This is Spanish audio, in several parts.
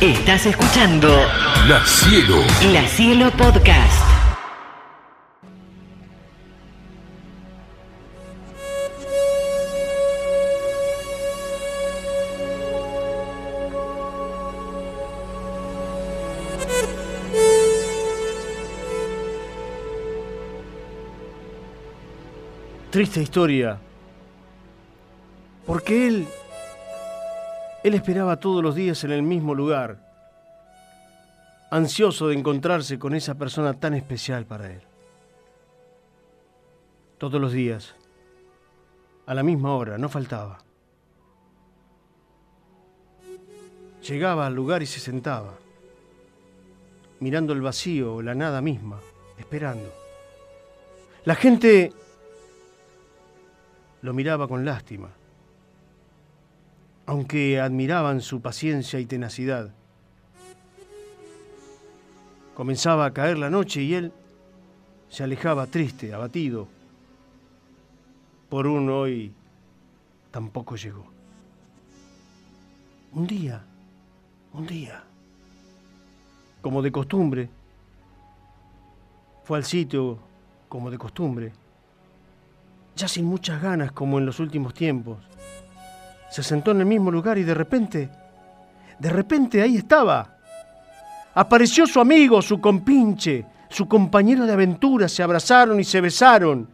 Estás escuchando La Cielo. La Cielo Podcast. Triste historia. Porque él. Él esperaba todos los días en el mismo lugar, ansioso de encontrarse con esa persona tan especial para él. Todos los días, a la misma hora, no faltaba. Llegaba al lugar y se sentaba, mirando el vacío o la nada misma, esperando. La gente lo miraba con lástima, aunque admiraban su paciencia y tenacidad. Comenzaba a caer la noche y él se alejaba triste, abatido. Por un hoy tampoco llegó. Un día, un día, como de costumbre, fue al sitio como de costumbre ya sin muchas ganas como en los últimos tiempos. Se sentó en el mismo lugar y de repente, de repente ahí estaba. Apareció su amigo, su compinche, su compañero de aventura, se abrazaron y se besaron.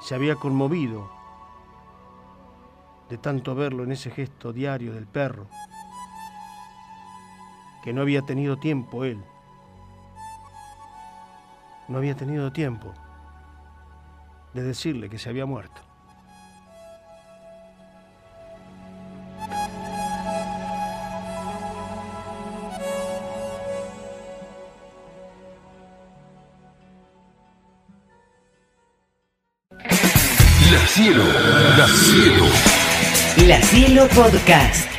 Se había conmovido de tanto verlo en ese gesto diario del perro que no había tenido tiempo él. No había tenido tiempo de decirle que se había muerto. La Cielo. La Cielo. La Cielo Podcast.